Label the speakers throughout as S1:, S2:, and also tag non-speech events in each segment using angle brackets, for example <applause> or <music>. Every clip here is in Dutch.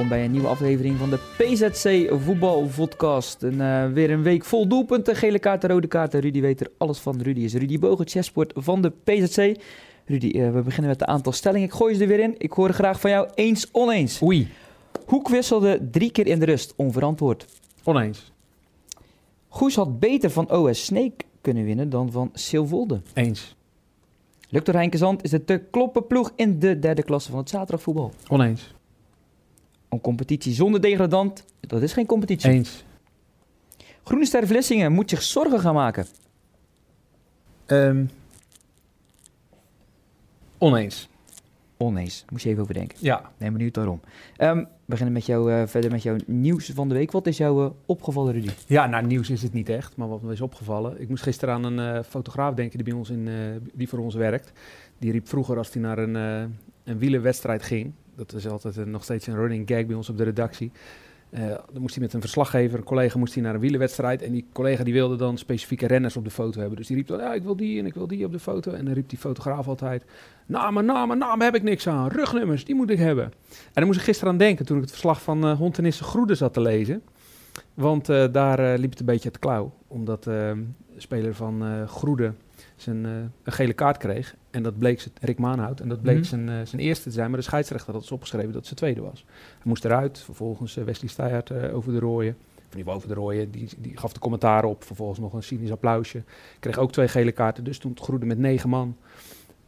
S1: Welkom bij een nieuwe aflevering van de PZC Voetbalvodcast. En, eh, weer een week vol doelpunten, gele kaarten, rode kaarten. Rudy weet er alles van. Rudy is Rudy Bogen, chessport van de PZC. Rudy, eh, we beginnen met een aantal stellingen. Ik gooi ze er weer in. Ik hoor graag van jou eens oneens.
S2: Oei,
S1: Hoek wisselde drie keer in de rust, onverantwoord.
S2: oneens.
S1: Goes had beter van OS Snake kunnen winnen dan van Silvolde.
S2: Eens.
S1: Luctor Heinkenzand is de te kloppen ploeg in de derde klasse van het zaterdagvoetbal.
S2: Oneens.
S1: Een competitie zonder degradant, dat is geen competitie.
S2: Eens.
S1: Groene Ster Vlissingen moet zich zorgen gaan maken.
S2: Ehm, oneens.
S1: Oneens, moest je even over denken.
S2: Ja.
S1: Nee, benieuwd daarom. Ehm, we beginnen met jou, eh, verder met jouw nieuws van de week. Wat is jou eh, opgevallen, Rudy?
S2: Ja, nou nieuws is het niet echt, maar wat me is opgevallen. Ik moest gisteren aan een eh, fotograaf denken die, bij ons in, die voor ons werkt. Die riep vroeger als hij naar een, een wielerwedstrijd ging. Dat is altijd nog steeds een running gag bij ons op de redactie. Eh, dan moest hij met een verslaggever, een collega, moest hij naar een wielerwedstrijd. En die collega die wilde dan specifieke renners op de foto hebben. Dus die riep dan, ja, ik wil die en ik wil die op de foto. En dan riep die fotograaf altijd, namen, namen, namen heb ik niks aan. Rugnummers, die moet ik hebben. En daar moest ik gisteren aan denken toen ik het verslag van eh Hontenisse Groede zat te lezen. Want eh, daar liep het een beetje uit de klauw. Omdat de speler van Groede zijn, eh, een gele kaart kreeg. En dat bleek zijn- Rick Maanhout. En dat bleek
S1: Mhm.
S2: zijn, eh, zijn eerste te zijn. Maar de scheidsrechter had dus opgeschreven dat het zijn tweede was. Hij moest eruit. Vervolgens eh, Wesley Steyaert eh, over de rooien. Of geval over de rooien. Die, die gaf de commentaar op. Vervolgens nog een cynisch applausje. Kreeg ook twee gele kaarten. Dus stond Groede met negen man.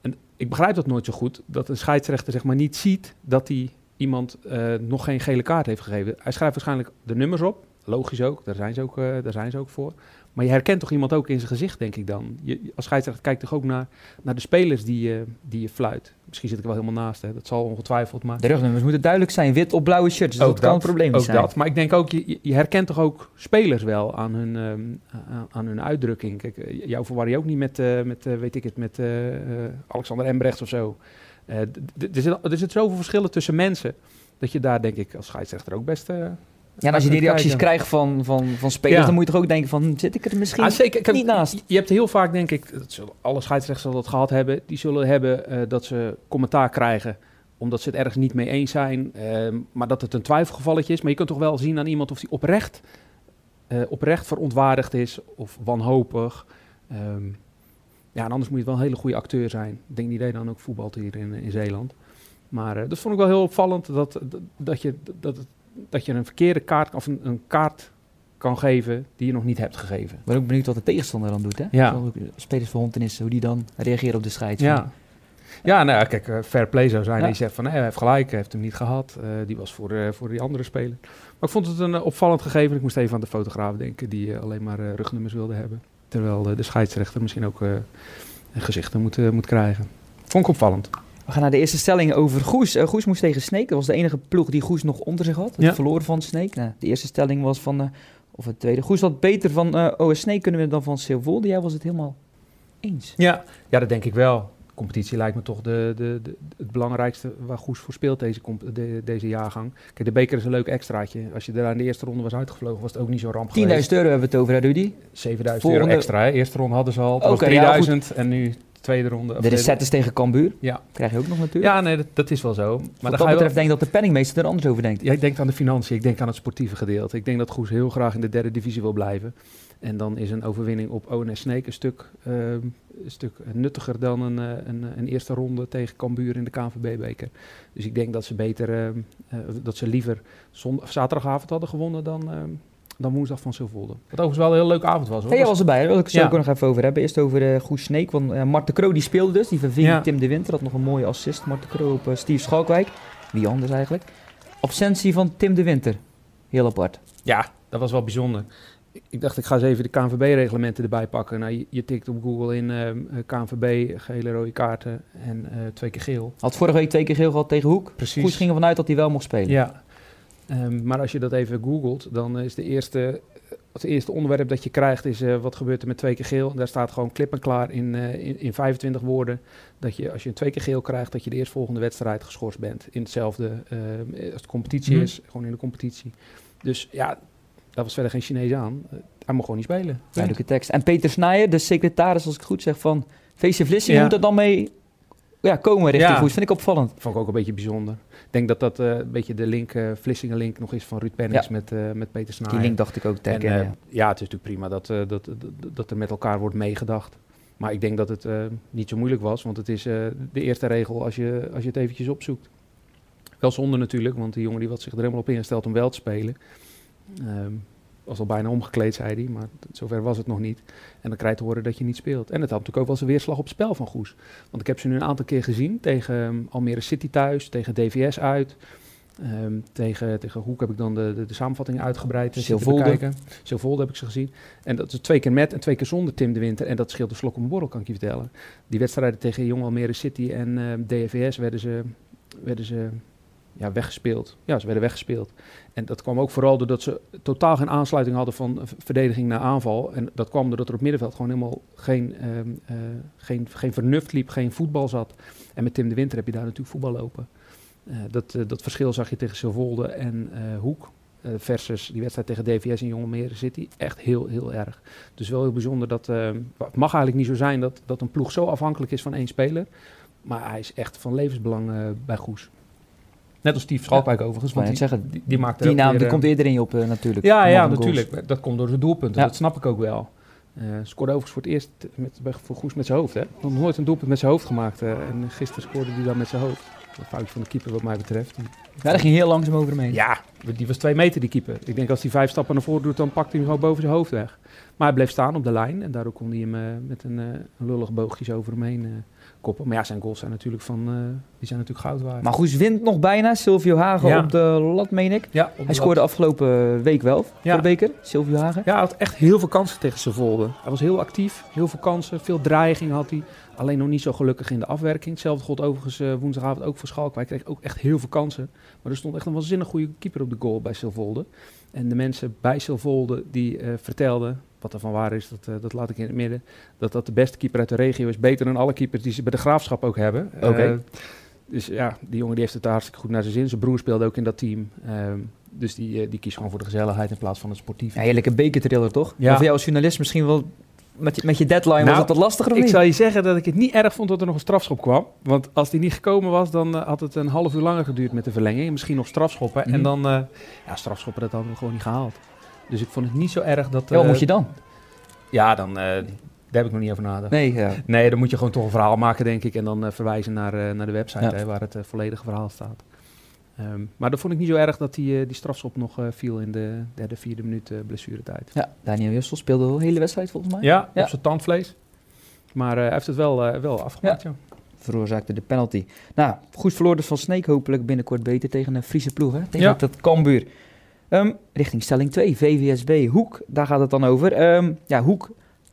S2: En ik begrijp dat nooit zo goed. Dat een scheidsrechter zeg maar niet ziet dat hij iemand nog geen gele kaart heeft gegeven. Hij schrijft waarschijnlijk de nummers op. Logisch ook, daar zijn ze ook, daar zijn ze ook voor. Maar je herkent toch iemand ook in zijn gezicht, denk ik dan. Je, als scheidsrechter kijkt toch ook naar, naar de spelers die, je die je fluit. Misschien zit ik wel helemaal naast, hè. dat zal ongetwijfeld. Maar
S1: De rugnummers moeten duidelijk zijn, wit op blauwe shirts. Dus dat, kan een probleem
S2: ook
S1: zijn.
S2: dat. Maar ik denk ook, je, je- herkent toch ook spelers wel aan hun, ehm, aan, aan hun uitdrukking. Kijk, eh, jou verwar je ook niet met, eh, met eh, weet ik het, met Alexander Embrechts of zo. Er, zit, er zitten zoveel verschillen tussen mensen, dat je daar denk ik als scheidsrechter ook best...
S1: Ja, en als je die reacties
S2: kijken.
S1: krijgt van, van, van spelers,
S2: Ja.
S1: dan moet je toch ook denken van, zit ik er misschien
S2: Ah, zeker.
S1: Niet naast?
S2: Je hebt heel vaak, denk ik, dat zullen, alle scheidsrechters zullen dat gehad hebben, die zullen hebben eh, dat ze commentaar krijgen omdat ze het ergens niet mee eens zijn, ehm, maar dat het een twijfelgevalletje is. Maar je kunt toch wel zien aan iemand of die oprecht, eh, oprecht verontwaardigd is of wanhopig. Ehm, ja, en anders moet je wel een hele goede acteur zijn. Ik denk niet dat je dan ook voetbalt hier in, in Zeeland. Maar eh, dat vond ik wel heel opvallend, dat, dat, dat, je, dat, dat je een verkeerde kaart, of een, een kaart kan geven die je nog niet hebt gegeven.
S1: Ik ben ook benieuwd wat de tegenstander dan doet, hè?
S2: Ja.
S1: Spelers van Hontenis, hoe die dan reageren op de scheids.
S2: Ja. Ja, nou kijk, eh, fair play zou zijn.
S1: Ja.
S2: Die zegt van, nee, hij heeft gelijk, hij heeft hem niet gehad. Eh, die was voor, eh, voor die andere speler. Maar ik vond het een opvallend gegeven. Ik moest even aan de fotograaf denken die alleen maar rugnummers wilde hebben. Terwijl de scheidsrechter misschien ook gezichten moet, moet krijgen. Vond ik opvallend.
S1: We gaan naar de eerste stelling over Goes. Eh, Goes moest tegen Sneek. Dat was de enige ploeg die Goes nog onder zich had. Het
S2: Ja.
S1: verloren van Sneek. Nou, de eerste stelling was van, eh, of het tweede. Goes had beter van eh OS Sneek kunnen winnen dan van Silvolde. Jij was het helemaal eens.
S2: Ja, ja dat denk ik wel. Competitie lijkt me toch de, de, de, het belangrijkste waar Goes voor speelt deze, de- deze jaargang. Kijk, de beker is een leuk extraatje. Als je daar in de eerste ronde was uitgevlogen, was het ook niet zo ramp
S1: 10.000
S2: geweest.
S1: euro hebben we het over, hè, Rudy?
S2: 7000
S1: Volgende-
S2: euro extra. Hè? Eerste ronde hadden ze al.
S1: Ja,
S2: 3000 en nu tweede ronde.
S1: De recettes tegen Cambuur.
S2: Ja.
S1: Krijg je ook nog natuurlijk.
S2: Ja, nee, dat, dat is wel zo. Maar
S1: Wat dat betreft
S2: wel,
S1: denk ik dat de penningmeester er anders over denkt.
S2: ja, ik denk aan de financiën, ik denk aan het sportieve gedeelte. Ik denk dat Goes heel graag in de derde divisie wil blijven. En dan is een overwinning op ONS Sneek een stuk, ehm, een stuk nuttiger dan een, eh, een, een eerste ronde tegen Cambuur in de KNVB-beker. Dus ik denk dat ze beter, ehm, eh, dat ze liever zondag, zaterdagavond hadden gewonnen dan, ehm, dan woensdag van Silvolde. Wat overigens wel een heel leuke avond was. Hoor.
S1: Hey, jij was erbij, daar wil ik het zo
S2: Ja.
S1: ook nog even over hebben. Eerst over uh, Goes Sneek, want uh, Mart de Kroo die speelde dus. Die verving
S2: Ja.
S1: Tim de Winter, had nog een mooie assist. Mart de Kroo op uh, Steve Schalkwijk. Wie anders eigenlijk. Absentie van Tim de Winter. Heel apart.
S2: Ja, dat was wel bijzonder. Ik- dacht, ik ga eens even de KNVB-reglementen erbij pakken. Nou, je, je tikt op Google in eh, KNVB, gele, rode kaarten en eh, twee keer geel.
S1: Had vorige week twee keer geel gehad tegen Hoek.
S2: Precies.
S1: Goes ging ervan uit dat hij wel mocht spelen.
S2: Ja. Ehm, maar als je dat even googelt, dan is de eerste, het eerste onderwerp dat je krijgt is eh, wat gebeurt er met twee keer geel. En daar staat gewoon klip en klaar in, eh, in, in 25 woorden dat je als je een twee keer geel krijgt, dat je de eerstvolgende wedstrijd geschorst bent. In hetzelfde, ehm, als het competitie
S1: Mhm.
S2: is, gewoon in de competitie. Dus ja, daar was verder geen Chinees aan. Eh, hij mocht gewoon niet spelen.
S1: Duidelijke tekst. En Peter Snijer, de secretaris, als ik het goed zeg, van VC Vlissingen,
S2: Ja.
S1: moet er dan mee ja, komen richting
S2: Ja.
S1: Goes. Vind ik opvallend.
S2: Vond ik ook een beetje bijzonder. Ik denk dat dat eh, een beetje de link, Vlissingen link nog is van Ruud Pennings
S1: Ja.
S2: met, eh, met Peter Snaar.
S1: Die link dacht ik ook te
S2: En,
S1: ja.
S2: ja, het is natuurlijk prima dat, dat, dat, dat er met elkaar wordt meegedacht. Maar ik denk dat het niet zo moeilijk was, want het is de eerste regel als je, als je het eventjes opzoekt. Wel zonde natuurlijk, want die jongen die had zich er helemaal op ingesteld om wel te spelen. Ehm, was al bijna omgekleed, zei hij, maar zover was het nog niet. En dan krijg je te horen dat je niet speelt. En het had natuurlijk ook wel zijn weerslag op het spel van Goes. Want ik heb ze nu een aantal keer gezien tegen ehm, Almere City thuis, tegen DVS uit. Ehm, tegen, tegen Hoek heb ik dan de, de, de samenvatting uitgebreid
S1: Silvolde.
S2: Silvolde heb ik ze gezien. En dat is twee keer met en twee keer zonder Tim de Winter. En dat scheelt een slok om borrel, kan ik je vertellen. Die wedstrijden tegen Jong Almere City en ehm, DFVS werden ze, werden ze ja, weggespeeld. Ja, ze werden weggespeeld. En dat kwam ook vooral doordat ze totaal geen aansluiting hadden van verdediging naar aanval. En dat kwam doordat er op middenveld gewoon helemaal geen, ehm, eh, geen, geen vernuft liep, geen voetbal zat. En met Tim de Winter heb je daar natuurlijk voetbal lopen. Eh, dat, eh, dat verschil zag je tegen Silvolde en Hoek. versus die wedstrijd tegen DVS en Jonge Meren City. Echt heel, heel erg. Dus wel heel bijzonder dat... eh, het mag eigenlijk niet zo zijn dat, dat een ploeg zo afhankelijk is van één speler. Maar hij is echt van levensbelang bij Goes. Net als Steve Schalkwijk overigens. Want die,
S1: zeggen,
S2: die, die maakt
S1: Die naam
S2: weer,
S1: die
S2: eh,
S1: komt eerder in je op eh, natuurlijk.
S2: ja, ja,
S1: Goals.
S2: natuurlijk. Dat komt door de doelpunten.
S1: Ja.
S2: Dat snap ik ook wel. Eh scoorde overigens voor het eerst met, voor Goes met zijn hoofd. Hè? Nog nooit een doelpunt met zijn hoofd gemaakt. en gisteren scoorde hij dan met zijn hoofd. Een foutje van de keeper wat mij betreft. Die-
S1: Ja, dat ging heel langzaam over hem heen.
S2: ja, die was twee meter die keeper. Ik denk als hij vijf stappen naar voren doet, dan pakt hij hem gewoon boven zijn hoofd weg. Maar hij bleef staan op de lijn. En daardoor kon hij hem met een, een lullig boogjes over hem heen koppen. Maar ja, zijn goals zijn natuurlijk, van, eh, die zijn natuurlijk goud waard.
S1: Maar Goes wint nog bijna. Silvio Hagen
S2: Ja.
S1: op de lat, meen ik.
S2: ja,
S1: Hij scoorde afgelopen week wel voor de beker. Silvio Hagen.
S2: Ja, hij had echt heel veel kansen tegen Zevolde. Hij was heel actief, heel veel kansen, veel dreiging had hij. Alleen nog niet zo gelukkig in de afwerking. Hetzelfde god overigens eh, woensdagavond ook voor Schalk. Hij kreeg ook echt heel veel kansen. Maar er stond echt een waanzinnig goede keeper op de goal bij Silvolde. En de mensen bij Silvolde die eh, vertelden, wat er van waar is, dat, eh, dat laat ik in het midden, dat dat de beste keeper uit de regio is. Beter dan alle keepers die ze bij de Graafschap ook hebben.
S1: Oké.
S2: Eh, dus ja, die jongen die heeft het daar hartstikke goed naar zijn zin. Zijn broer speelde ook in dat team. Ehm, dus die, eh, die kiest gewoon voor de gezelligheid in plaats van het sportief.
S1: Ja, heerlijke bekertriller, toch?
S2: Ja.
S1: Maar voor jou als journalist misschien wel... Met je, met je deadline was
S2: Nou,
S1: het wat lastiger of
S2: Ik
S1: niet?
S2: zou je zeggen dat ik het niet erg vond dat er nog een strafschop kwam. Want als die niet gekomen was, dan had het een half uur langer geduurd met de verlenging. Misschien nog strafschoppen.
S1: Mhm.
S2: En dan, ja, strafschoppen, dat hadden we gewoon niet gehaald. Dus ik vond het niet zo erg dat...
S1: Ja, wat
S2: eh,
S1: moet je dan?
S2: Ja, dan... eh, daar heb ik nog niet over nagedacht.
S1: Nee, ja.
S2: Nee, dan moet je gewoon toch een verhaal maken, denk ik. En dan eh, verwijzen naar, naar de website,
S1: Ja.
S2: hè, waar het volledige verhaal staat. Ehm, maar dat vond ik niet zo erg dat die, die strafschop nog viel in de derde, vierde minuut blessuretijd.
S1: ja, Daniel Jussel speelde de hele wedstrijd volgens mij.
S2: Ja,
S1: Ja.
S2: op zijn tandvlees. Maar hij heeft het wel, wel afgemaakt, ja.
S1: Veroorzaakte de penalty. Nou, goed verloren dus van Sneek. Hopelijk binnenkort beter tegen een Friese ploeg. Hè? Tegen
S2: Ja.
S1: dat Cambuur. Ehm, richting stelling 2, VVSB Hoek. Daar gaat het dan over. Ehm, ja, Hoek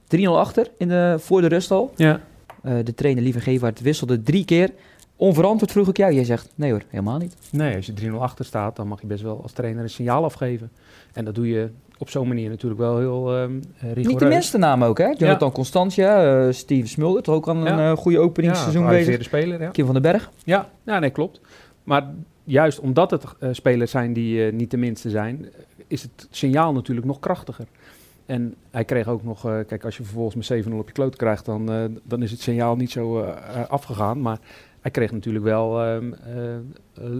S1: 3-0 achter in de, voor de rust al.
S2: Ja.
S1: Eh, de trainer Lieve Gevaert wisselde drie keer. Onverantwoord vroeg ik jou. Jij zegt, nee hoor, helemaal niet.
S2: Nee, als je 3-0 achter staat, dan mag je best wel als trainer een signaal afgeven. En dat doe je op zo'n manier natuurlijk wel heel eh, rigoureus.
S1: Niet de minste namen ook, hè? Jonathan Constantia, eh Steven Smulder, toch ook aan een
S2: Ja.
S1: eh, goede openingsseizoen
S2: ja,
S1: bezig.
S2: de speler, ja.
S1: Kim van den Berg.
S2: Ja, ja, nee, klopt. Maar juist omdat het eh, spelers zijn die eh, niet de minste zijn, eh, is het signaal natuurlijk nog krachtiger. En hij kreeg ook nog, kijk, als je vervolgens met 7-0 op je kloot krijgt, dan, dan is het signaal niet zo afgegaan. Maar hij kreeg natuurlijk wel ehm, eh, eh,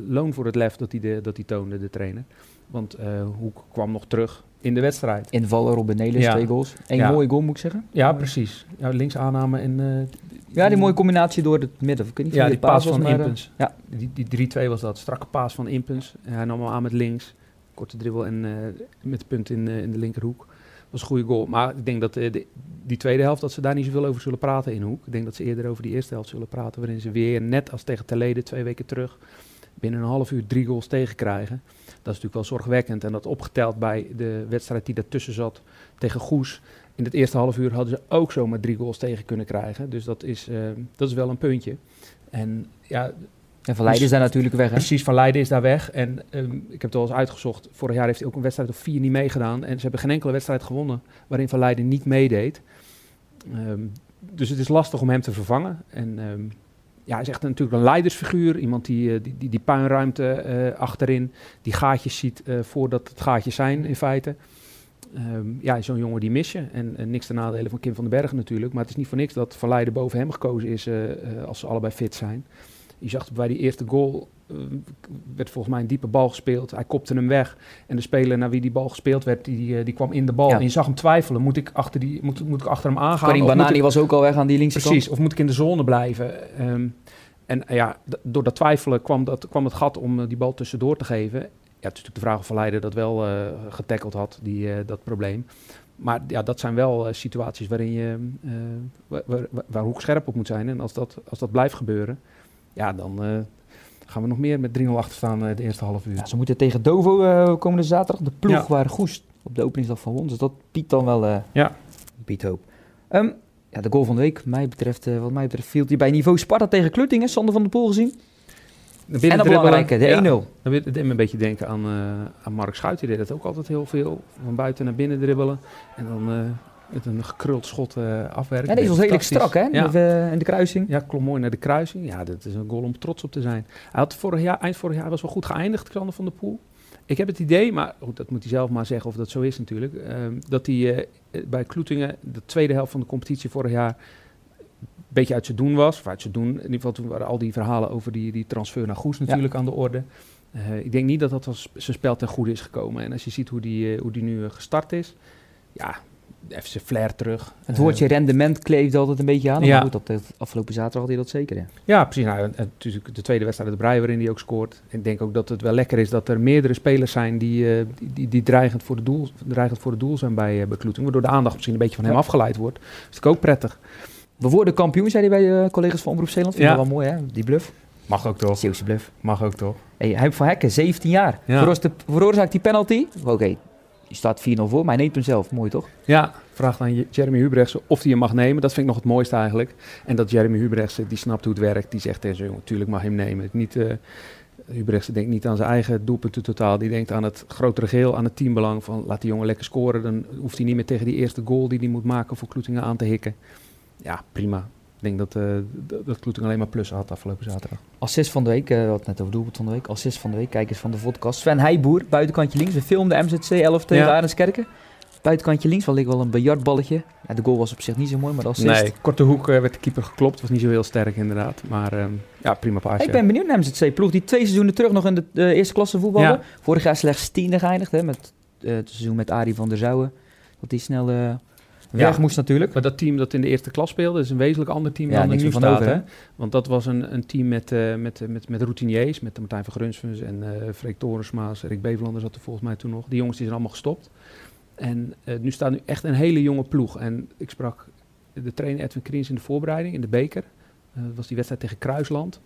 S2: loon voor het lef dat hij, de, dat hij toonde, de trainer. Want Hoek kwam nog terug in de wedstrijd.
S1: Invallen Robin Nelis,
S2: Ja.
S1: twee goals. Eén
S2: Ja.
S1: mooie goal moet ik zeggen.
S2: Ja, precies. Ja, links aanname en... eh,
S1: Ja, die mooie combinatie door het midden. Ik weet niet
S2: Ja, die paas van
S1: maar, eh,
S2: Impens.
S1: ja.
S2: Die, die 3-2 was dat. Strakke paas van Impens. En hij nam hem aan met links. Korte dribbel en eh, met punt in, in de linkerhoek. was een goede goal. Maar ik denk dat de- die tweede helft, dat ze daar niet zoveel over zullen praten in Hoek. Ik denk dat ze eerder over die eerste helft zullen praten. Waarin ze weer, net als tegen Terlede, twee weken terug, binnen een half uur drie goals tegenkrijgen. Dat is natuurlijk wel zorgwekkend. En dat opgeteld bij de wedstrijd die daartussen zat tegen Goes. In het eerste half uur hadden ze ook zomaar drie goals tegen kunnen krijgen. Dus dat is, eh, dat is wel een puntje. En ja,
S1: En Van Leiden is daar natuurlijk weg, hè?
S2: Precies, Van Leiden is daar weg. En ehm, ik heb het al eens uitgezocht. Vorig jaar heeft hij ook een wedstrijd of vier niet meegedaan. En ze hebben geen enkele wedstrijd gewonnen waarin Van Leiden niet meedeed. Ehm, dus het is lastig om hem te vervangen. En ehm, ja, hij is echt natuurlijk een leidersfiguur. Iemand die eh, die, die, die puinruimte eh, achterin, die gaatjes ziet eh, voordat het gaatjes zijn in feite. ehm, ja, zo'n jongen die mis je. En, niks ten nadele van Kim van den Berg natuurlijk. Maar het is niet voor niks dat Van Leiden boven hem gekozen is als ze allebei fit zijn. Je zag bij die eerste goal, werd volgens mij een diepe bal gespeeld. Hij kopte hem weg. En de speler naar wie die bal gespeeld werd, die, eh, die kwam in de bal.
S1: Ja.
S2: En je zag hem twijfelen. Moet ik achter, die, moet, moet ik achter hem aangaan?
S1: Karim Banani
S2: ik-
S1: was ook al weg aan die linkse
S2: Precies,
S1: kant.
S2: of moet ik in de zone blijven? Ehm, en eh, ja, door dat twijfelen kwam, dat, kwam het gat om eh, die bal tussendoor te geven. Ja, het is natuurlijk de vraag of Van Leiden dat wel eh getackeld had, die, eh, dat probleem. Maar ja, dat zijn wel eh, situaties waarin je, eh, waar, waar, waar Hoek scherp op moet zijn. En als dat, als dat blijft gebeuren, ja, dan eh, gaan we nog meer met 3-0 achter staan eh, de eerste half uur.
S1: Ja, ze moeten tegen Dovo eh, komende zaterdag. De ploeg
S2: Ja.
S1: waar Goes op de openingsdag van won. Dus dat biedt dan wel eh
S2: Ja.
S1: biedt hoop. Ehm, ja, de goal van de week, mij betreft, wat mij betreft, viel die bij niveau Sparta tegen Klutingen. Sander van der Poel gezien.
S2: De
S1: en dat belangrijke, de 1-0.
S2: Dan deed me een beetje denken aan, aan Mark Schuit. Die deed dat ook altijd heel veel. Van buiten naar binnen dribbelen. En dan met een gekruld schot eh afwerken.
S1: Ja, deze was redelijk strak, hè?
S2: Ja.
S1: Met, eh, in de kruising.
S2: ja, klom mooi naar de kruising. Ja, dat is een goal om trots op te zijn. Hij had vorig jaar, eind vorig jaar was wel goed geëindigd, Xander van der Poel. Ik heb het idee, maar goed, dat moet hij zelf maar zeggen of dat zo is natuurlijk. ehm, dat hij eh, bij Kloetingen de tweede helft van de competitie vorig jaar een beetje uit zijn doen was. Of uit zijn doen. In ieder geval toen waren al die verhalen over die, die transfer naar Goes natuurlijk aan de orde. Ik denk niet dat dat als zijn spel ten goede is gekomen. En als je ziet hoe die, hoe die nu gestart is, ja, even zijn flair terug.
S1: Het
S2: Eh,
S1: woordje rendement kleeft altijd een beetje aan.
S2: Ja.
S1: Maar goed, dat, dat afgelopen zaterdag had hij dat zeker, ja.
S2: Ja, precies. Nou, en- en natuurlijk de tweede wedstrijd uit de Brei waarin hij ook scoort. Ik denk ook dat het wel lekker is dat er meerdere spelers zijn die, eh, die, die, die dreigend, voor de doel, dreigend voor het doel zijn bij, uh, bij Kloeting. Waardoor de aandacht misschien een beetje van hem
S1: Ja.
S2: afgeleid wordt. Dat is natuurlijk ook prettig.
S1: We worden kampioen, zei hij bij de collega's van Omroep Zeeland. Vind
S2: Ja.
S1: je wel mooi, hè? Die bluff.
S2: Mag ook toch?
S1: Zeeuwse bluff.
S2: Mag ook toch?
S1: Hey, hij van Hekken, 17 jaar.
S2: Ja.
S1: Veroorzaakt, veroorzaakt die penalty. Oké, je staat 4-0 voor, maar hij neemt hem zelf. Mooi, toch?
S2: Ja, vraagt aan Je- Jeremy Hubrechtse of hij hem mag nemen. Dat vind ik nog het mooiste eigenlijk. En dat Jeremy Hubrechtse, die snapt hoe het werkt. Die zegt tegen zijn jongen, tuurlijk mag je hem nemen. Niet, eh Hubrechtse denkt niet aan zijn eigen doelpunten totaal. Die denkt aan het grotere geheel, aan het teambelang. Van laat die jongen lekker scoren. Dan hoeft hij niet meer tegen die eerste goal die hij moet maken voor Kloetingen aan te hikken. Ja, prima. Ik denk dat, eh dat dat Kloetingen alleen maar plussen had afgelopen zaterdag.
S1: Assist van de week, eh, we hadden het net over doelpunt van de week. Assist van de week, kijkers van de podcast. Sven Heijboer, buitenkantje links. We filmden MZC 11 tegen
S2: Ja.
S1: Arendskerken. Buitenkantje links, wel ligt wel een biljartballetje. Ja, de goal was op zich niet zo mooi, maar de assist.
S2: Nee, korte hoek eh, werd de keeper geklopt. Was niet zo heel sterk inderdaad. Maar ehm, ja, prima paasje.
S1: Ik ben benieuwd naar MZC. Ploeg die twee seizoenen terug nog in de eh, eerste klasse voetballen.
S2: Ja.
S1: Vorig jaar slechts tiende geëindigd, hè, met eh, het seizoen met Arie van der Zouwen. Dat die snel eh, weg
S2: Ja.
S1: moest natuurlijk.
S2: Maar dat team dat in de eerste klas speelde, is een wezenlijk ander team
S1: Ja,
S2: dan er nu
S1: van
S2: staat.
S1: over,
S2: hè? Want dat was een, een team met, eh, met, met, met routiniers, met Martijn van Grunsvens en eh Freek Torensmaas, Rick Bevelander zat er volgens mij toen nog. Die jongens die zijn allemaal gestopt. En eh, nu staat nu echt een hele jonge ploeg. En ik sprak de trainer Edwin Kriens in de voorbereiding, in de beker. Eh, dat was die wedstrijd tegen Kruisland.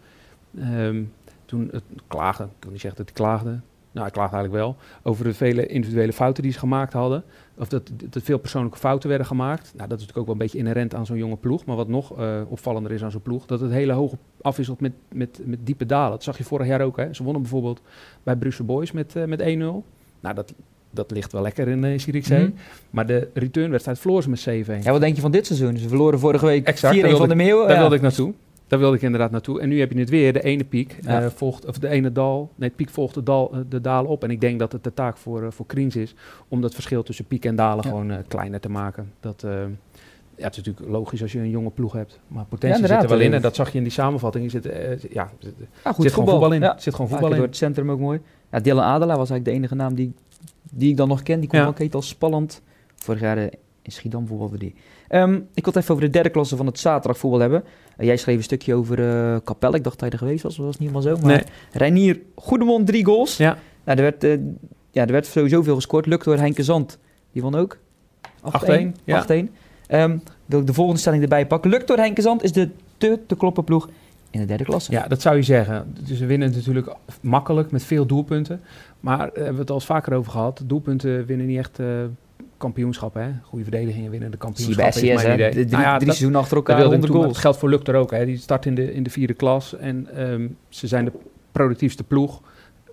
S2: Ehm, toen het klagen, ik wil niet zeggen dat hij klaagde. Nou, hij klaagde eigenlijk wel. Over de vele individuele fouten die ze gemaakt hadden. Of dat, dat veel persoonlijke fouten werden gemaakt. Nou, dat is natuurlijk ook wel een beetje inherent aan zo'n jonge ploeg. Maar wat nog eh, opvallender is aan zo'n ploeg, dat het hele hoog afwisselt met, met, met diepe dalen. Dat zag je vorig jaar ook. Hè. Ze wonnen bijvoorbeeld bij Brussel Boys met, eh, met 1-0. Nou, dat, dat ligt wel lekker in uh, Zierikzee.
S1: Mhm.
S2: Maar de returnwedstrijd verloor ze met 7-1.
S1: Ja, wat denk je van dit seizoen? Ze verloren vorige week 4-1
S2: Exact, daar wilde
S1: van de Meeuwen.
S2: Daar
S1: Ja.
S2: wilde ik naartoe. Daar wilde ik inderdaad naartoe. En nu heb je het weer. De ene piek
S1: Ja.
S2: eh, volgt, of de ene dal. Nee, het piek volgt de, dal, eh, de dalen op. En ik denk dat het de taak voor, eh, voor Kriens is om dat verschil tussen piek en dalen
S1: Ja.
S2: gewoon kleiner te maken. Dat, ja, het is natuurlijk logisch als je een jonge ploeg hebt. Maar potentie zit er wel in. En dat zag je in die samenvatting. Je zit, ja, zit,
S1: Ja, goed
S2: zit gewoon voetbal in.
S1: Ja.
S2: zit gewoon voetbal
S1: door
S2: in.
S1: het centrum ook mooi. Ja, Dylan Adela was eigenlijk de enige naam die, die ik dan nog ken. Die kon
S2: Ja.
S1: ook heet als spannend. Vorig jaar in Schiedam voetbalde die. Ehm, ik wil het even over de derde klasse van het zaterdagvoetbal hebben. Eh, jij schreef een stukje over Capelle. Ik dacht dat hij er geweest was. Dat was niet helemaal zo. Maar
S2: Nee.
S1: Reinier Goedemond, drie goals.
S2: Ja.
S1: Nou, er, werd, eh, ja, er werd sowieso veel gescoord. Lukt door Henke Zand. Die won ook.
S2: 8-1, ja.
S1: 8-1. Ehm, wil ik de volgende stelling erbij pakken. Lukt door Henke Zand is de te, te kloppen ploeg in de derde klasse.
S2: Ja, dat zou je zeggen. Dus ze winnen natuurlijk makkelijk met veel doelpunten. Maar daar hebben we het al eens vaker over gehad. Doelpunten winnen niet echt kampioenschappen. Hè? Goede verdedigingen winnen de
S1: Zie je bij
S2: kampioenschappen.
S1: SCS, hè?
S2: idee.
S1: De drie,
S2: Nou ja,
S1: drie
S2: dat-
S1: seizoenen achter
S2: dat
S1: elkaar,
S2: wilde ik
S1: 100
S2: toen, maar
S1: goals.
S2: het geldt voor Lukt er ook. Hè? Die start in de, in de vierde klas. En ehm, ze zijn de productiefste ploeg.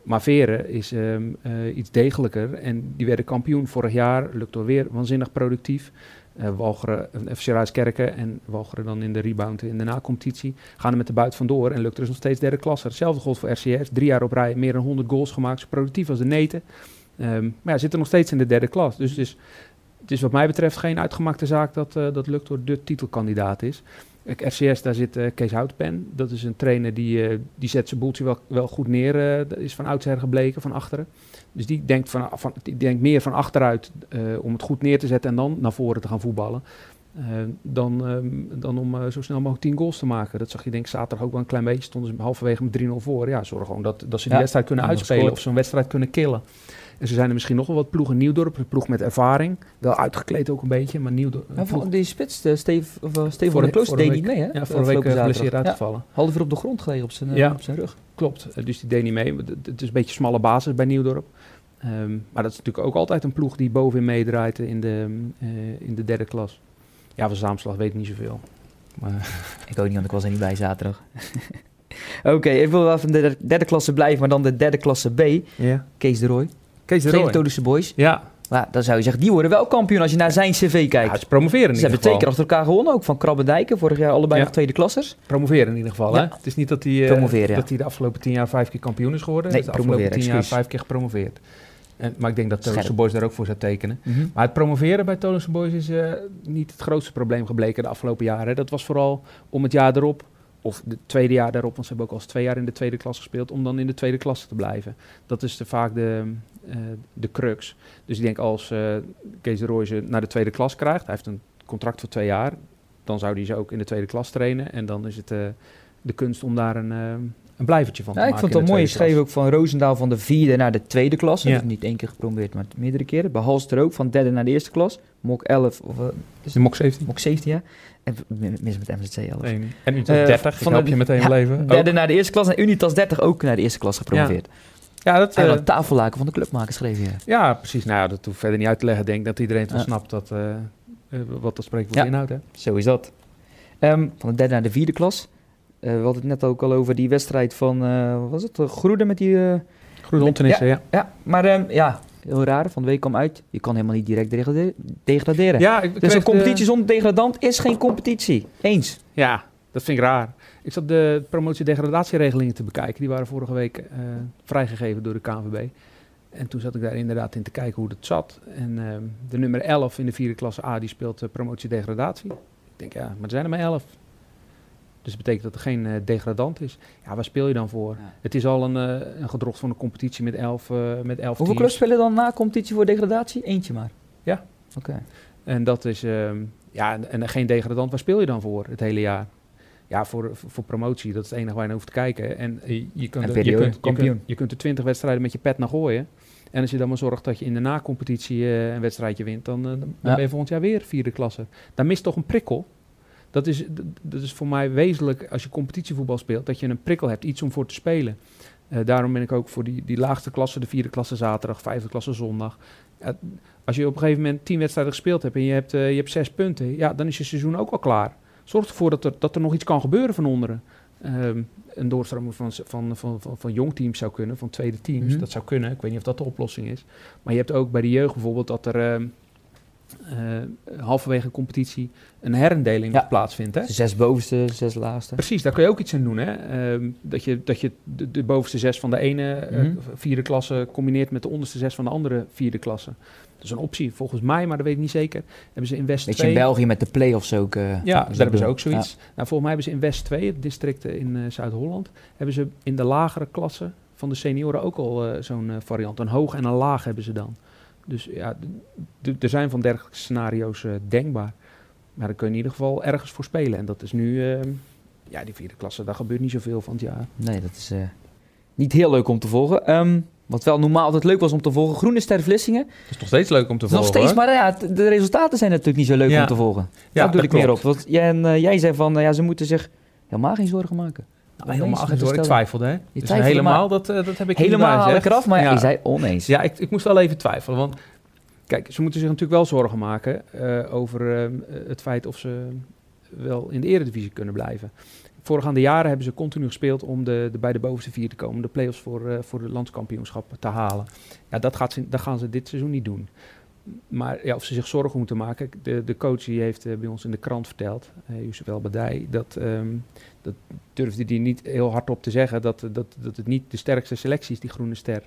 S2: Maar Veren is ehm, eh, iets degelijker. En die werden kampioen vorig jaar. Lukt er weer waanzinnig productief. Eh Walcheren, eh, FC Ruiskerken en Walcheren dan in de rebound in de na-competitie. Gaan er met de buit vandoor en lukt er is nog steeds derde klasse. Hetzelfde geldt voor RCS. Drie jaar op rij meer dan 100 goals gemaakt. Zo productief als de neten. Ehm, maar ja, zitten nog steeds in de derde klas. Dus het is, het is wat mij betreft geen uitgemaakte zaak dat, uh, dat Luctor de titelkandidaat is. RCS, daar zit uh, Kees Houtpen. Dat is een trainer die, uh, die zet zijn boeltje wel, wel goed neer. dat is van oudsher gebleken, van achteren. Dus die denkt, van, van, die denkt meer van achteruit om het goed neer te zetten en dan naar voren te gaan voetballen. Uh, dan, uh, dan om zo snel mogelijk 10 goals te maken. Dat zag je denk ik zaterdag ook wel een klein beetje. Stonden ze halverwege met 3-0 voor. Ja, zorg gewoon dat, dat ze die ja, wedstrijd kunnen uitspelen of zo'n wedstrijd kunnen killen. En ze zijn er misschien nog wel wat ploegen. Nieuwdorp, een ploeg met ervaring. Wel uitgekleed ook een beetje, maar Nieuwdorp...
S1: Ploeg... Die spits, de Steve, of, Steve van der Kloos, deed niet mee hè?
S2: Ja, vorige week geblesseerd uitgevallen.
S1: Ja, half uur op de grond gelegen op zijn,
S2: ja,
S1: op zijn rug.
S2: Klopt, dus die deed niet mee. Het is een beetje smalle basis bij Nieuwdorp. Um, maar dat is natuurlijk ook altijd een ploeg die bovenin meedraait in de, in de derde klas. Ja, van Zaamslag weet ik niet zoveel.
S1: Maar... <laughs> ik ook niet, want ik was er niet bij zaterdag. <laughs> Oké, okay, ik wil wel van de derde klasse blijven, maar dan de derde klasse B. Kees de Roy.
S2: Kees de
S1: Boys.
S2: Ja.
S1: Maar dan zou je zeggen, die worden wel kampioen als je naar zijn cv kijkt.
S2: Ja, ze promoveren in
S1: Ze hebben twee keer achter elkaar gewonnen, ook van Krabbendijken. Vorig jaar allebei ja. nog tweede klassers.
S2: Promoveren in ieder geval,
S1: Ja.
S2: hè? Het is niet dat hij, uh,
S1: ja.
S2: dat hij de afgelopen tien jaar vijf keer kampioen is geworden.
S1: Nee,
S2: Hij is de afgelopen tien jaar vijf keer gepromoveerd. En, maar ik denk dat. Tolense Boys daar ook voor zou tekenen.
S1: Mhm.
S2: Maar het promoveren bij Tolense Boys is eh, niet het grootste probleem gebleken de afgelopen jaren. Dat was vooral om het jaar erop, of het tweede jaar daarop, want ze hebben ook al eens twee jaar in de tweede klas gespeeld, om dan in de tweede klasse te blijven. Dat is de, vaak de, eh, de crux. Dus ik denk als eh, Kees de Roy ze naar de tweede klas krijgt, hij heeft een contract voor twee jaar, dan zou hij ze ook in de tweede klas trainen. En dan is het eh, de kunst om daar een, een blijvertje van
S1: Ja, ik vond het wel mooi. Je schreef ook van Roosendaal van de vierde naar de tweede klas.
S2: Ja.
S1: Dus niet één keer gepromoveerd, maar meerdere keren. Bij Halster ook, van derde naar de eerste klas. Mok 11, of uh,
S2: klas. De MOK 17.
S1: Mok 17, ja. En mis met MZC 11.
S2: Nee, niet. En Unitas
S1: Eh,
S2: 30,
S1: van
S2: help
S1: de-
S2: je meteen
S1: ja,
S2: leven.
S1: Derde naar de eerste klas en Unitas 30 ook naar de eerste klas gepromoveerd.
S2: Ja, dat,
S1: En
S2: eh,
S1: dan tafellaken van de clubmaker schreef je.
S2: ja, precies. Nou dat hoeft verder niet uit te leggen. Ik denk dat iedereen het wel snapt dat, eh, eh, wat dat spreekwoord inhoudt. Hè?
S1: Zo is dat. Ehm, van de derde naar de vierde klas. Eh, we hadden het net ook al over die wedstrijd van, eh, wat was het, Groede met die... eh,
S2: Goede ontenissen, ja.
S1: ja, maar ehm, ja, heel raar. Van de week kwam uit. Je kan helemaal niet direct degrade- degraderen.
S2: Ja, ik, ik
S1: dus een
S2: de-
S1: competitie zonder degradant is geen competitie. Eens.
S2: Ja, dat vind ik raar. Ik zat de promotie-degradatieregelingen te bekijken. Die waren vorige week eh, vrijgegeven door de KNVB. En toen zat ik daar inderdaad in te kijken hoe dat zat. En ehm, de nummer 11 in de vierde klasse A, die speelt eh, promotie-degradatie. Ik denk, ja, maar er zijn er maar 11. Dus dat betekent dat er geen eh, degradant is. Ja, waar speel je dan voor?
S1: Ja.
S2: Het is al een, eh, een gedrocht van een competitie met 11 eh met 11
S1: Hoeveel clubs spelen dan na competitie voor degradatie? Eentje maar.
S2: Ja.
S1: Oké.
S2: En dat is, ehm, ja, en, en geen degradant, waar speel je dan voor het hele jaar? Ja, voor, voor promotie, dat is het enige waar je naar hoeft te kijken. En je, kunt,
S1: En
S2: er- je, kunt, je, kunt, je kunt er 20 wedstrijden met je pet naar gooien. En als je dan maar zorgt dat je in de na-competitie eh, een wedstrijdje wint, dan, dan
S1: Ja.
S2: ben je volgend jaar weer vierde klasse. Daar mist toch een prikkel? Dat is, dat is voor mij wezenlijk als je competitievoetbal speelt, dat je een prikkel hebt, iets om voor te spelen. Eh, daarom ben ik ook voor die, die laagste klasse, de vierde klasse zaterdag, vijfde klasse zondag. Ja, als je op een gegeven moment tien wedstrijden gespeeld hebt en je hebt, eh, je hebt zes punten, ja, dan is je seizoen ook al klaar. Zorg ervoor dat er, dat er nog iets kan gebeuren van onderen. Ehm, een doorstroming van, van, van, van, van jong teams zou kunnen, van tweede teams.
S1: Mhm.
S2: Dat zou kunnen. Ik weet niet of dat de oplossing is. Maar je hebt ook bij de jeugd bijvoorbeeld dat er ehm, eh, halverwege een competitie een herindeling
S1: Ja.
S2: plaatsvindt. Hè?
S1: Zes bovenste, zes laagste.
S2: Precies, daar kun je ook iets aan doen. Hè? Ehm, dat je, dat je de, de bovenste zes van de ene eh,
S1: Mhm.
S2: vierde klasse combineert met de onderste zes van de andere vierde klasse. Dat is een optie, volgens mij, maar dat weet ik niet zeker. Hebben ze in West
S1: Weet je,
S2: 2...
S1: in België met de play-offs ook. eh,
S2: Ja, daar hebben ze ook zoiets. Nou, volgens mij hebben ze in West 2, het district in Zuid-Holland, hebben ze in de lagere klasse van de senioren ook al zo'n variant. Een hoog en een laag hebben ze dan. Dus ja, er zijn van dergelijke scenario's eh, denkbaar. Maar daar kun je in ieder geval ergens voor spelen. En dat is nu, eh, ja, die vierde klasse, daar gebeurt niet zoveel van het jaar.
S1: Ja. Nee, dat is eh, niet heel leuk om te volgen. Ehm, wat wel normaal altijd leuk was om te volgen. Groene Ster Vlissingen.
S2: Het is nog steeds leuk om te
S1: Nog steeds, maar ja, de resultaten zijn natuurlijk niet zo leuk
S2: Ja.
S1: om te volgen.
S2: Ja,
S1: Daar doe
S2: dat
S1: ik meer op. Want jij, en, eh, jij zei van, ja, ze moeten zich helemaal geen zorgen maken.
S2: Nou, helemaal zorgen. Ik twijfelde, hè?
S1: Je
S2: Dus helemaal, dat, eh, dat heb ik
S1: Helemaal
S2: niet
S1: haal ik
S2: bijgezegd.
S1: eraf, maar
S2: ja.
S1: je zei oneens.
S2: Ja, ik, ik moest wel even twijfelen. Want kijk, ze moeten zich natuurlijk wel zorgen maken eh, over eh, het feit of ze wel in de eredivisie kunnen blijven. Voorgaande jaren hebben ze continu gespeeld om de, de bij de bovenste vier te komen. De play-offs voor, voor de landskampioenschap te halen. Ja, dat, gaat ze, dat gaan ze dit seizoen niet doen. Maar ja, of ze zich zorgen moeten maken. De, de coach die heeft eh, bij ons in de krant verteld, uh, Youssef El Badij, dat, ehm, dat durfde hij niet heel hard op te zeggen. Dat, dat, dat het niet de sterkste selectie is die Groene Ster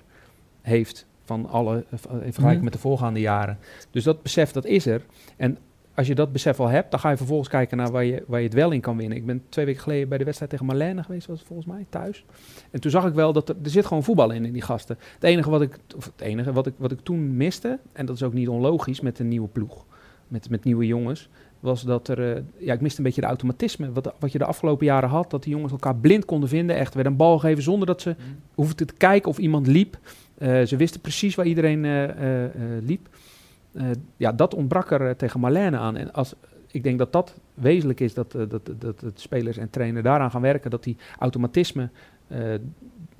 S2: heeft van alle, in vergelijking
S1: Mhm.
S2: met de voorgaande jaren. Dus dat besef, dat is er. En als je dat besef al hebt, dan ga je vervolgens kijken naar waar je, waar je het wel in kan winnen. Ik ben twee weken geleden bij de wedstrijd tegen Marlene geweest, was het volgens mij, thuis. En toen zag ik wel dat er, er zit gewoon voetbal in, in die gasten. Het enige wat ik, of het enige wat ik, wat ik toen miste, en dat is ook niet onlogisch met een nieuwe ploeg, met, met nieuwe jongens, was dat er, eh, ja, ik miste een beetje de automatisme. Wat, wat je de afgelopen jaren had, dat die jongens elkaar blind konden vinden. Echt, werd een bal geven zonder dat ze hoefden te kijken of iemand liep. Eh, ze wisten precies waar iedereen eh, liep. Eh, ja, dat ontbrak er eh, tegen Marlene aan. En als, ik denk dat dat wezenlijk is, dat, eh, dat, dat, dat spelers en trainer daaraan gaan werken. Dat die automatisme eh,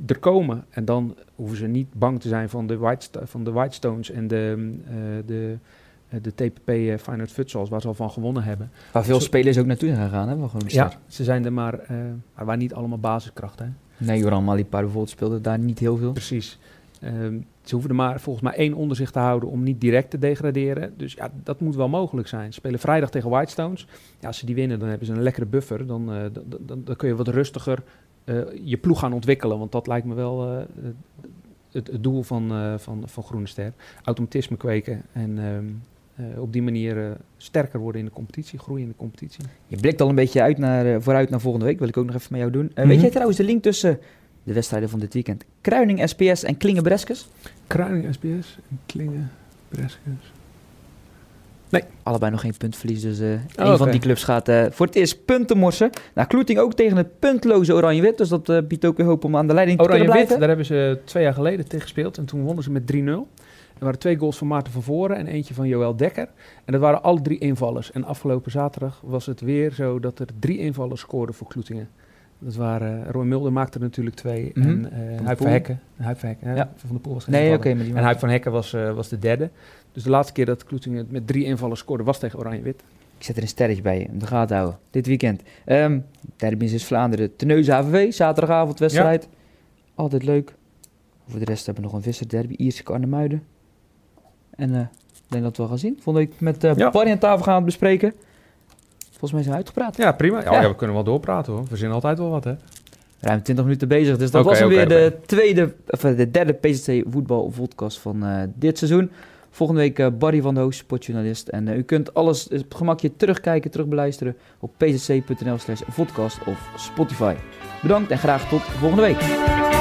S2: er komen. En dan hoeven ze niet bang te zijn van de, White, van de Whitestones en de, eh, de, de TPP uh, Feyenoord Futsals, waar ze al van gewonnen hebben.
S1: Waar veel
S2: Zo-
S1: spelers ook naartoe zijn gegaan? Wel gewoon
S2: Ja, ze zijn er maar, maar waren niet allemaal basiskrachten.
S1: Nee, Joran Malipar bijvoorbeeld speelde daar niet heel veel.
S2: Precies. Ehm, ze hoeven er maar volgens mij één onderzicht te houden om niet direct te degraderen. Dus ja, dat moet wel mogelijk zijn. Ze spelen vrijdag tegen Whitestones. Ja, als ze die winnen, dan hebben ze een lekkere buffer. Dan, eh, dan, dan, dan kun je wat rustiger eh, je ploeg gaan ontwikkelen. Want dat lijkt me wel eh, het, het doel van, van, van Groene Ster. Automatisme kweken en ehm, eh, op die manier sterker worden in de competitie, groeien in de competitie.
S1: Je blikt al een beetje uit naar, vooruit naar volgende week. Wil ik ook nog even met jou doen. Eh,
S2: Mhm.
S1: Weet jij trouwens de link tussen de wedstrijden van dit weekend? Kruining SPS en Klingen Breskes?
S2: Kruining, SBS, Klingen, Breskes.
S1: Allebei nog geen puntverlies, dus eh
S2: Oh,
S1: een van die clubs gaat eh, voor het eerst punten morsen. Nou, Kloeting ook tegen het puntloze Oranje-Wit, dus dat eh, biedt ook weer hoop om aan de leiding te kunnen
S2: Oranje-Wit,
S1: blijven.
S2: daar hebben ze twee jaar geleden tegen gespeeld. En toen wonnen ze met 3-0. Er waren twee goals van Maarten van Voren en eentje van Joël Dekker. En dat waren alle drie invallers. En afgelopen zaterdag was het weer zo dat er drie invallers scoorden voor Kloetingen. Dat waren, Roy Mulder maakte er natuurlijk twee.
S1: Mhm.
S2: En eh
S1: de
S2: Huip van. Hekken. Huip van Hekken?
S1: Ja.
S2: Van de Poel was geen
S1: Nee, oké,
S2: En Huip van Hekken was, eh, was de derde. Dus de laatste keer dat Kloetingen met drie invallers scoorde was tegen Oranje-Wit.
S1: Ik zet er een sterretje bij om de gaten houden. Dit weekend. Ehm Derby is Vlaanderen. Teneuze HVV, zaterdagavond wedstrijd. Altijd leuk. Voor de rest hebben we nog een visser derby. Ierse Arnhemuiden. En eh, ik denk dat we wel gaan zien. Volgende week met eh
S2: Ja.
S1: Barry aan tafel gaan bespreken. Volgens mij zijn uitgepraat.
S2: Ja, prima. Ja,
S1: Ja.
S2: ja, we kunnen wel doorpraten hoor. We zien altijd wel wat hè.
S1: Ruim 20 minuten bezig. Dus dat was hem weer de tweede, of eh, de derde PZC voetbal podcast van eh, dit seizoen. Volgende week eh, Barry van de Hoos, sportjournalist. En u kunt alles op gemakje terugkijken, terugbeluisteren op pzc.nl slash podcast of Spotify. Bedankt en graag tot volgende week.